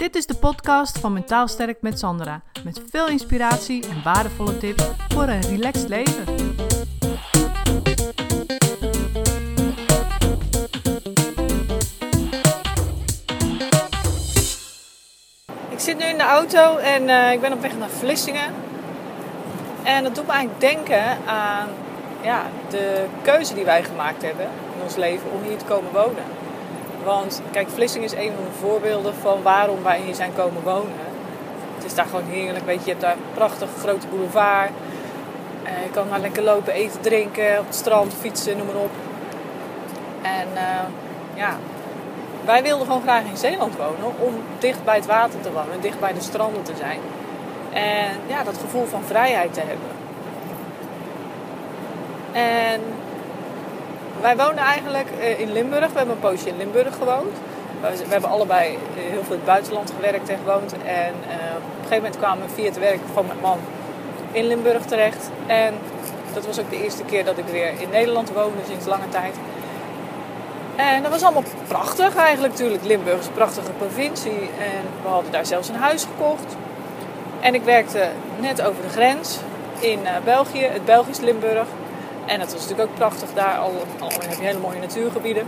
Dit is de podcast van Mentaal Sterk met Sandra. Met veel inspiratie en waardevolle tips voor een relaxed leven. Ik zit nu in de auto en eh, ik ben op weg naar Vlissingen. En dat doet me eigenlijk denken aan ja, de keuze die wij gemaakt hebben in ons leven om hier te komen wonen. Want kijk, Vlissingen is een van de voorbeelden van waarom wij hier zijn komen wonen. Het is daar gewoon heerlijk, weet je, je hebt daar een prachtige grote boulevard. Eh, je kan daar lekker lopen, eten, drinken, op het strand, fietsen, noem maar op. En eh, ja, wij wilden gewoon graag in Zeeland wonen om dicht bij het water te wonen, dicht bij de stranden te zijn. En ja, dat gevoel van vrijheid te hebben. En wij wonen eigenlijk eh, in Limburg. We hebben een poosje in Limburg gewoond. We hebben allebei eh, heel veel in het buitenland gewerkt en gewoond. En uh, op een gegeven moment kwamen we via het werk van mijn man in Limburg terecht. En dat was ook de eerste keer dat ik weer in Nederland woonde sinds lange tijd. En dat was allemaal prachtig eigenlijk natuurlijk. Limburg is een prachtige provincie. En we hadden daar zelfs een huis gekocht. En ik werkte net over de grens in België, het Belgisch Limburg. En het was natuurlijk ook prachtig daar. Al, heb je hele mooie natuurgebieden.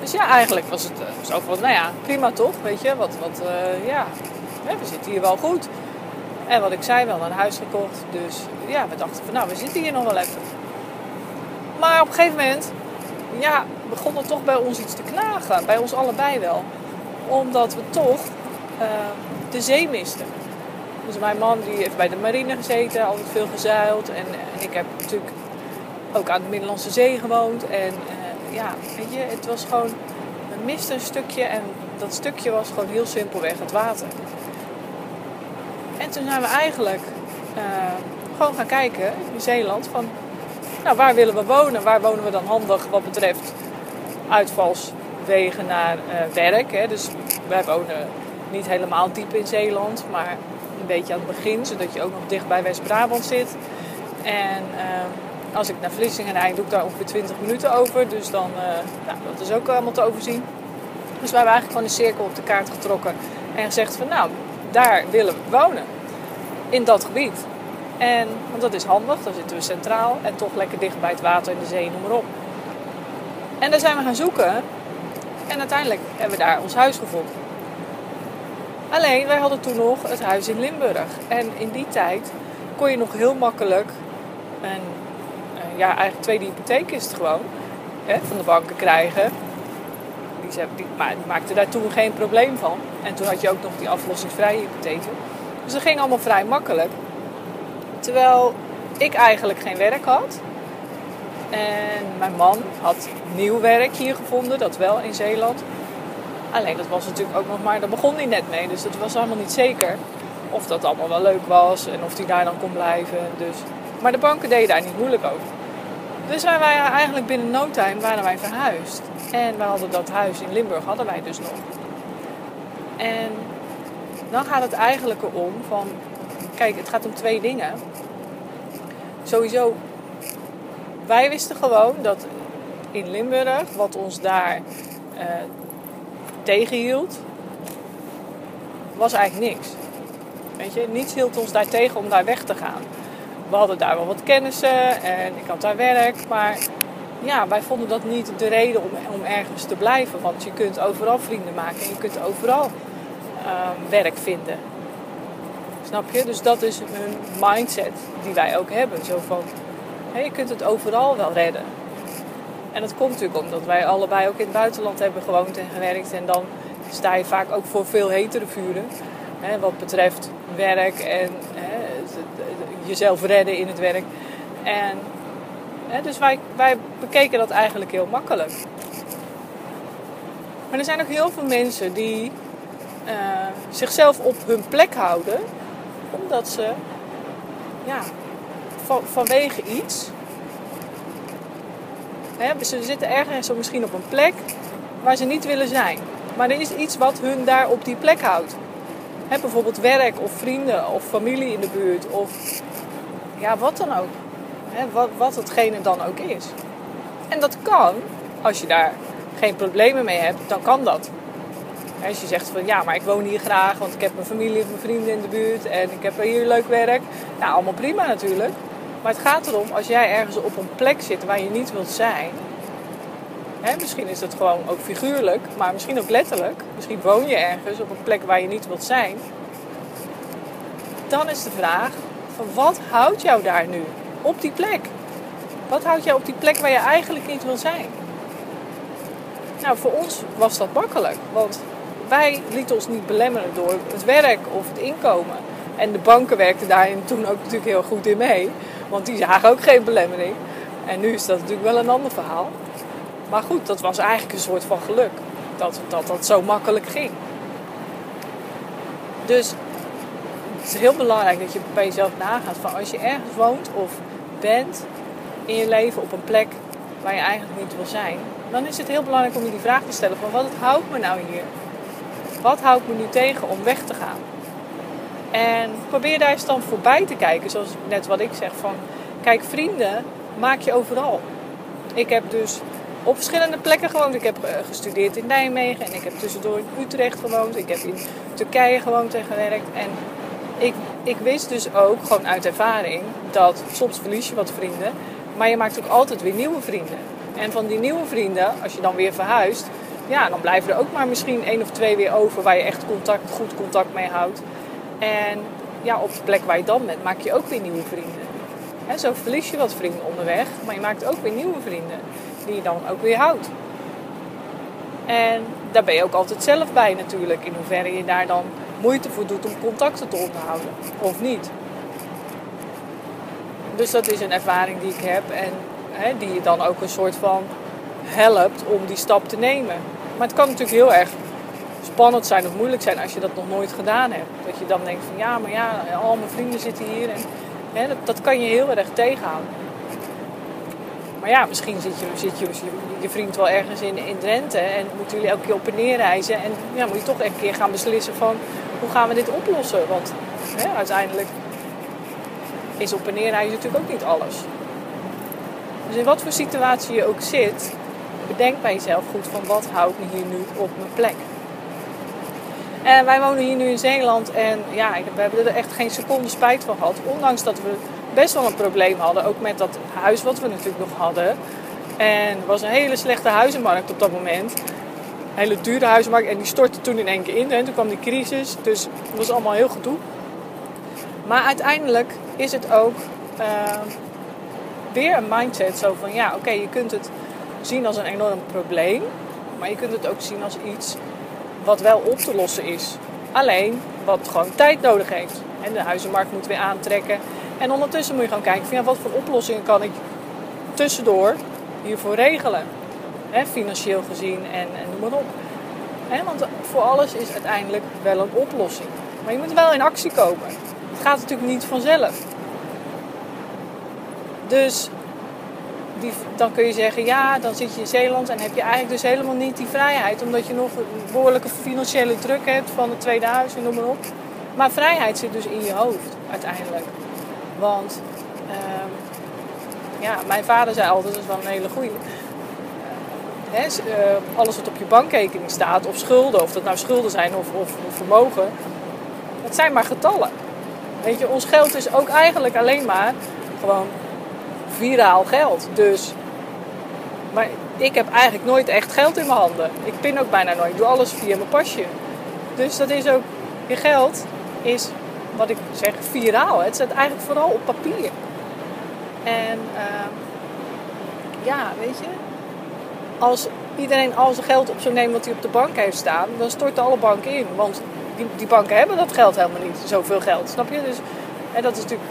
Dus ja, eigenlijk was het zo van, nou ja, prima toch, weet je. Wat, wat uh, ja, we zitten hier wel goed. En wat ik zei, wel een huis gekocht. Dus ja, we dachten van, nou, we zitten hier nog wel even. Maar op een gegeven moment, ja, begon er toch bij ons iets te knagen. Bij ons allebei wel. Omdat we toch uh, de zee misten. Dus mijn man die heeft bij de marine gezeten, altijd veel gezeild. En, en ik heb natuurlijk ook aan de Middellandse Zee gewoond. En uh, ja, weet je, het was gewoon... We misten een stukje en dat stukje was gewoon heel simpelweg het water. En toen zijn we eigenlijk uh, gewoon gaan kijken in Zeeland van... Nou, waar willen we wonen? Waar wonen we dan handig wat betreft uitvalswegen naar uh, werk? Hè? Dus wij wonen niet helemaal diep in Zeeland, maar beetje aan het begin, zodat je ook nog dicht bij West-Brabant zit. En uh, als ik naar Vlissingen rijd, doe ik daar ongeveer 20 minuten over. Dus dan, uh, nou, dat is ook allemaal te overzien. Dus wij hebben eigenlijk gewoon een cirkel op de kaart getrokken en gezegd van nou, daar willen we wonen. In dat gebied. En, want dat is handig, dan zitten we centraal en toch lekker dicht bij het water en de zee, noem maar op. En daar zijn we gaan zoeken. En uiteindelijk hebben we daar ons huis gevonden. Alleen, wij hadden toen nog het huis in Limburg. En in die tijd kon je nog heel makkelijk een, ja, eigenlijk tweede hypotheek is het gewoon, hè, van de banken krijgen. Die, die, maar die maakte daar toen geen probleem van. En toen had je ook nog die aflossingsvrije hypotheken. Dus dat ging allemaal vrij makkelijk. Terwijl ik eigenlijk geen werk had. En mijn man had nieuw werk hier gevonden, dat wel in Zeeland. Alleen dat was natuurlijk ook nog maar, daar begon hij net mee. Dus dat was allemaal niet zeker of dat allemaal wel leuk was en of hij daar dan kon blijven. Dus. Maar de banken deden daar niet moeilijk over. Dus wij waren eigenlijk binnen no time waren wij verhuisd. En we hadden dat huis in Limburg hadden wij dus nog. En dan gaat het eigenlijk erom van, kijk, het gaat om twee dingen. Sowieso, wij wisten gewoon dat in Limburg, wat ons daar uh, tegenhield, was eigenlijk niks. Weet je, niets hield ons daar tegen om daar weg te gaan. We hadden daar wel wat kennissen en ik had daar werk, maar ja, wij vonden dat niet de reden om, om ergens te blijven. Want je kunt overal vrienden maken en je kunt overal uh, werk vinden. Snap je? Dus dat is een mindset die wij ook hebben. Zo van, je kunt het overal wel redden. En dat komt natuurlijk omdat wij allebei ook in het buitenland hebben gewoond en gewerkt. En dan sta je vaak ook voor veel hetere vuren. Hè, wat betreft werk en hè, jezelf redden in het werk. En, hè, dus wij, wij bekeken dat eigenlijk heel makkelijk. Maar er zijn ook heel veel mensen die uh, zichzelf op hun plek houden. Omdat ze ja, van, vanwege iets Hè, ze zitten ergens misschien op een plek waar ze niet willen zijn. Maar er is iets wat hun daar op die plek houdt. Bijvoorbeeld werk of vrienden of familie in de buurt of ja, wat dan ook. Wat, wat hetgene dan ook is. En dat kan, als je daar geen problemen mee hebt, dan kan dat. Als je zegt van ja, maar ik woon hier graag, want ik heb mijn familie of mijn vrienden in de buurt en ik heb hier leuk werk. Nou, allemaal prima natuurlijk. Maar het gaat erom, als jij ergens op een plek zit waar je niet wilt zijn, hè, misschien is dat gewoon ook figuurlijk, maar misschien ook letterlijk. Misschien woon je ergens op een plek waar je niet wilt zijn. Dan is de vraag, van wat houdt jou daar nu op die plek? Wat houdt jou op die plek waar je eigenlijk niet wil zijn? Nou, voor ons was dat makkelijk, want wij lieten ons niet belemmeren door het werk of het inkomen. En de banken werkten daarin toen ook natuurlijk heel goed in mee. Want die zagen ook geen belemmering. En nu is dat natuurlijk wel een ander verhaal. Maar goed, dat was eigenlijk een soort van geluk. Dat dat, dat zo makkelijk ging. Dus het is heel belangrijk dat je bij jezelf nagaat van als je ergens woont of bent in je leven op een plek waar je eigenlijk niet wil zijn, dan is het heel belangrijk om je die vraag te stellen van wat houdt me nou hier? Wat houdt me nu tegen om weg te gaan? En probeer daar eens dan voorbij te kijken, zoals net wat ik zeg van kijk vrienden maak je overal. Ik heb dus op verschillende plekken gewoond. Ik heb eh, gestudeerd in Nijmegen en ik heb tussendoor in Utrecht gewoond. Ik heb in Turkije gewoond en gewerkt. En ik, ik wist dus ook gewoon uit ervaring dat soms verlies je wat vrienden, maar je maakt ook altijd weer nieuwe vrienden. En van die nieuwe vrienden, als je dan weer verhuist, ja, dan blijven er ook maar misschien één of twee weer over waar je echt contact, goed contact mee houdt. En ja, op de plek waar je dan bent, maak je ook weer nieuwe vrienden. Zo verlies je wat vrienden onderweg, maar je maakt ook weer nieuwe vrienden die je dan ook weer houdt. En daar ben je ook altijd zelf bij natuurlijk, in hoeverre je daar dan moeite voor doet om contacten te onderhouden of niet. Dus dat is een ervaring die ik heb en die je dan ook een soort van helpt om die stap te nemen. Maar het kan natuurlijk heel erg spannend zijn of moeilijk zijn als je dat nog nooit gedaan hebt. Dat je dan denkt van ja, maar ja, al mijn vrienden zitten hier. En, hè, dat, dat kan je heel erg tegenhouden. Maar ja, misschien zit je, zit je, je vriend wel ergens in, in Drenthe en moeten jullie elke keer op en neer reizen. En ja, moet je toch een keer gaan beslissen van hoe gaan we dit oplossen? Want hè, uiteindelijk is op en neer reizen natuurlijk ook niet alles. Dus in wat voor situatie je ook zit, bedenk bij jezelf goed van wat houdt me hier nu op mijn plek. En wij wonen hier nu in Zeeland en ja, we hebben er echt geen seconde spijt van gehad. Ondanks dat we best wel een probleem hadden, ook met dat huis wat we natuurlijk nog hadden. En het was een hele slechte huizenmarkt op dat moment. Een hele dure huizenmarkt en die stortte toen in één keer in. En toen kwam die crisis, dus het was allemaal heel gedoe. Maar uiteindelijk is het ook uh, weer een mindset zo van ja, oké, je kunt het zien als een enorm probleem, maar je kunt het ook zien als iets wat wel op te lossen is. Alleen wat gewoon tijd nodig heeft. En de huizenmarkt moet weer aantrekken. En ondertussen moet je gaan kijken van ja, wat voor oplossingen kan ik tussendoor hiervoor regelen. Hè, financieel gezien en, en noem maar op. Hè, want voor alles is uiteindelijk wel een oplossing. Maar je moet wel in actie komen. Het gaat natuurlijk niet vanzelf. Dus die, dan kun je zeggen, ja, dan zit je in Zeeland en heb je eigenlijk dus helemaal niet die vrijheid. Omdat je nog een behoorlijke financiële druk hebt van het tweede huis en noem maar op. Maar vrijheid zit dus in je hoofd uiteindelijk. Want uh, ja, mijn vader zei altijd, dat is wel een hele goeie. He, uh, alles wat op je bankrekening staat, of schulden, of dat nou schulden zijn of, of, of vermogen, dat zijn maar getallen. Weet je, ons geld is ook eigenlijk alleen maar gewoon viraal geld. Dus, maar ik heb eigenlijk nooit echt geld in mijn handen. Ik pin ook bijna nooit. Ik doe alles via mijn pasje. Dus dat is ook, je geld is, wat ik zeg, viraal. Het zit eigenlijk vooral op papier. En uh, ja, weet je, als iedereen al zijn geld op zou nemen wat hij op de bank heeft staan, dan storten alle banken in. Want die, die banken hebben dat geld helemaal niet, zoveel geld, snap je? Dus en dat is natuurlijk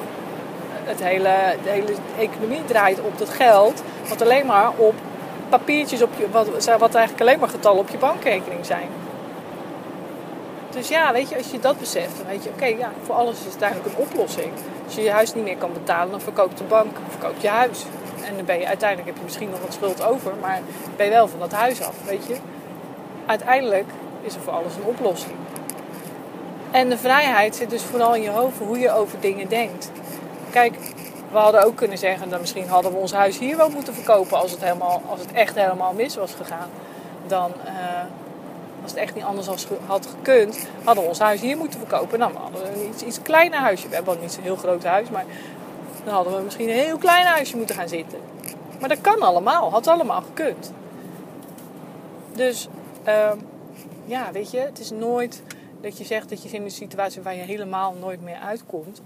het hele, de hele economie draait op dat geld, wat alleen maar op papiertjes op wat, wat eigenlijk alleen maar getallen op je bankrekening zijn. Dus ja, weet je, als je dat beseft, dan weet je, oké, ja, voor alles is het eigenlijk een oplossing. Als je je huis niet meer kan betalen, dan verkoopt de bank, verkoopt je huis. En dan ben je uiteindelijk heb je misschien nog wat schuld over, maar ben je wel van dat huis af, weet je. Uiteindelijk is er voor alles een oplossing. En de vrijheid zit dus vooral in je hoofd hoe je over dingen denkt. Kijk, we hadden ook kunnen zeggen dat misschien hadden we ons huis hier wel moeten verkopen als het, helemaal, als het echt helemaal mis was gegaan. Dan, uh, als het echt niet anders had gekund, hadden we ons huis hier moeten verkopen. Dan hadden we een iets, iets kleiner huisje. We hebben wel niet zo'n heel groot huis, maar dan hadden we misschien een heel klein huisje moeten gaan zitten. Maar dat kan allemaal, had allemaal gekund. Dus ehm, ja, weet je, het is nooit dat je zegt dat je in een situatie waar je helemaal nooit meer uitkomt.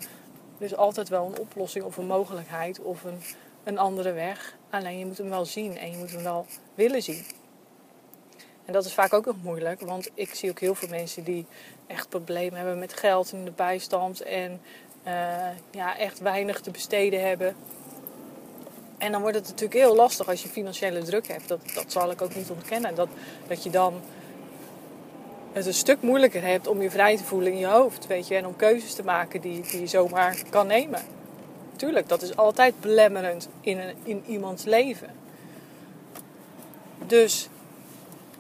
Dus altijd wel een oplossing of een mogelijkheid of een, een andere weg. Alleen je moet hem wel zien en je moet hem wel willen zien. En dat is vaak ook nog moeilijk, want ik zie ook heel veel mensen die echt problemen hebben met geld in de bijstand en uh, ja, echt weinig te besteden hebben. En dan wordt het natuurlijk heel lastig als je financiële druk hebt. Dat, dat zal ik ook niet ontkennen. Dat, dat je dan het een stuk moeilijker hebt om je vrij te voelen in je hoofd. Weet je, en om keuzes te maken die, die je zomaar kan nemen. Tuurlijk, dat is altijd belemmerend in, een, in iemands leven. Dus,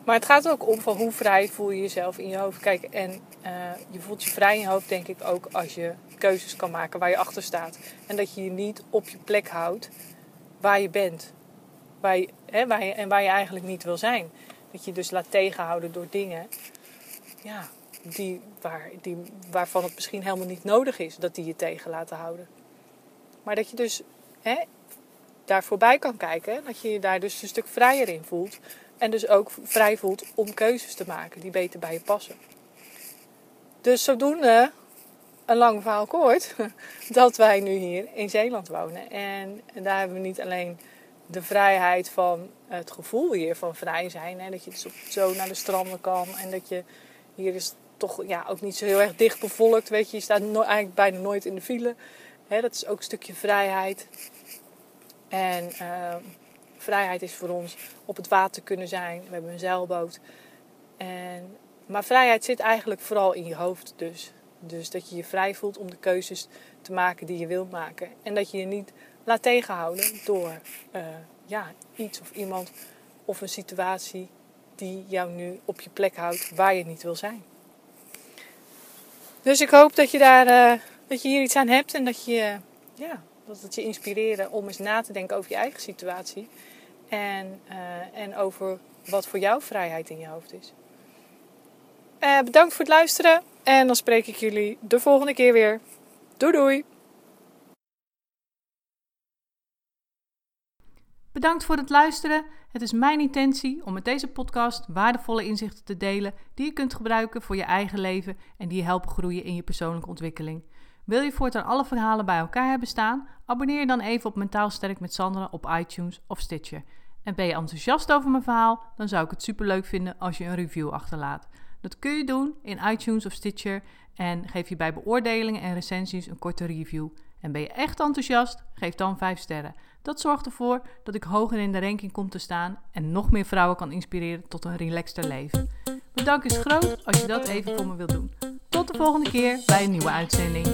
maar het gaat ook om van hoe vrij voel je jezelf in je hoofd. Kijk, en uh, je voelt je vrij in je hoofd denk ik ook als je keuzes kan maken waar je achter staat. En dat je je niet op je plek houdt waar je bent. Hè, waar je, en waar je eigenlijk niet wil zijn. Dat je dus laat tegenhouden door dingen ja, die, waar, die, waarvan het misschien helemaal niet nodig is dat die je tegen laten houden. Maar dat je dus hè, daar voorbij kan kijken. Dat je je daar dus een stuk vrijer in voelt. En dus ook vrij voelt om keuzes te maken die beter bij je passen. Dus zodoende, een lang verhaal kort, dat wij nu hier in Zeeland wonen. En, daar hebben we niet alleen de vrijheid van het gevoel hier van vrij zijn. Hè, dat je dus zo naar de stranden kan en dat je hier is toch ja, ook niet zo heel erg dicht bevolkt. Weet je, je staat eigenlijk bijna nooit in de file. Dat is ook een stukje vrijheid. En ehm, vrijheid is voor ons op het water kunnen zijn. We hebben een zeilboot. En, maar vrijheid zit eigenlijk vooral in je hoofd dus. Dus dat je je vrij voelt om de keuzes te maken die je wilt maken. En dat je je niet laat tegenhouden door uh, ja, iets of iemand of een situatie die jou nu op je plek houdt waar je niet wil zijn. Dus ik hoop dat je, daar, uh, dat je hier iets aan hebt en dat, je, ja, dat het je inspireren om eens na te denken over je eigen situatie. En, uh, en over wat voor jou vrijheid in je hoofd is. Bedankt voor het luisteren en dan spreek ik jullie de volgende keer weer. Doei doei! Bedankt voor het luisteren. Het is mijn intentie om met deze podcast waardevolle inzichten te delen die je kunt gebruiken voor je eigen leven en die je helpen groeien in je persoonlijke ontwikkeling. Wil je voortaan alle verhalen bij elkaar hebben staan? Abonneer je dan even op Mentaal Sterk met Sandra op iTunes of Stitcher. En ben je enthousiast over mijn verhaal? Dan zou ik het superleuk vinden als je een review achterlaat. Dat kun je doen in iTunes of Stitcher en geef je bij beoordelingen en recensies een korte review. En ben je echt enthousiast? Geef dan 5 sterren. Dat zorgt ervoor dat ik hoger in de ranking kom te staan en nog meer vrouwen kan inspireren tot een relaxter leven. Dank is groot als je dat even voor me wilt doen. Tot de volgende keer bij een nieuwe uitzending.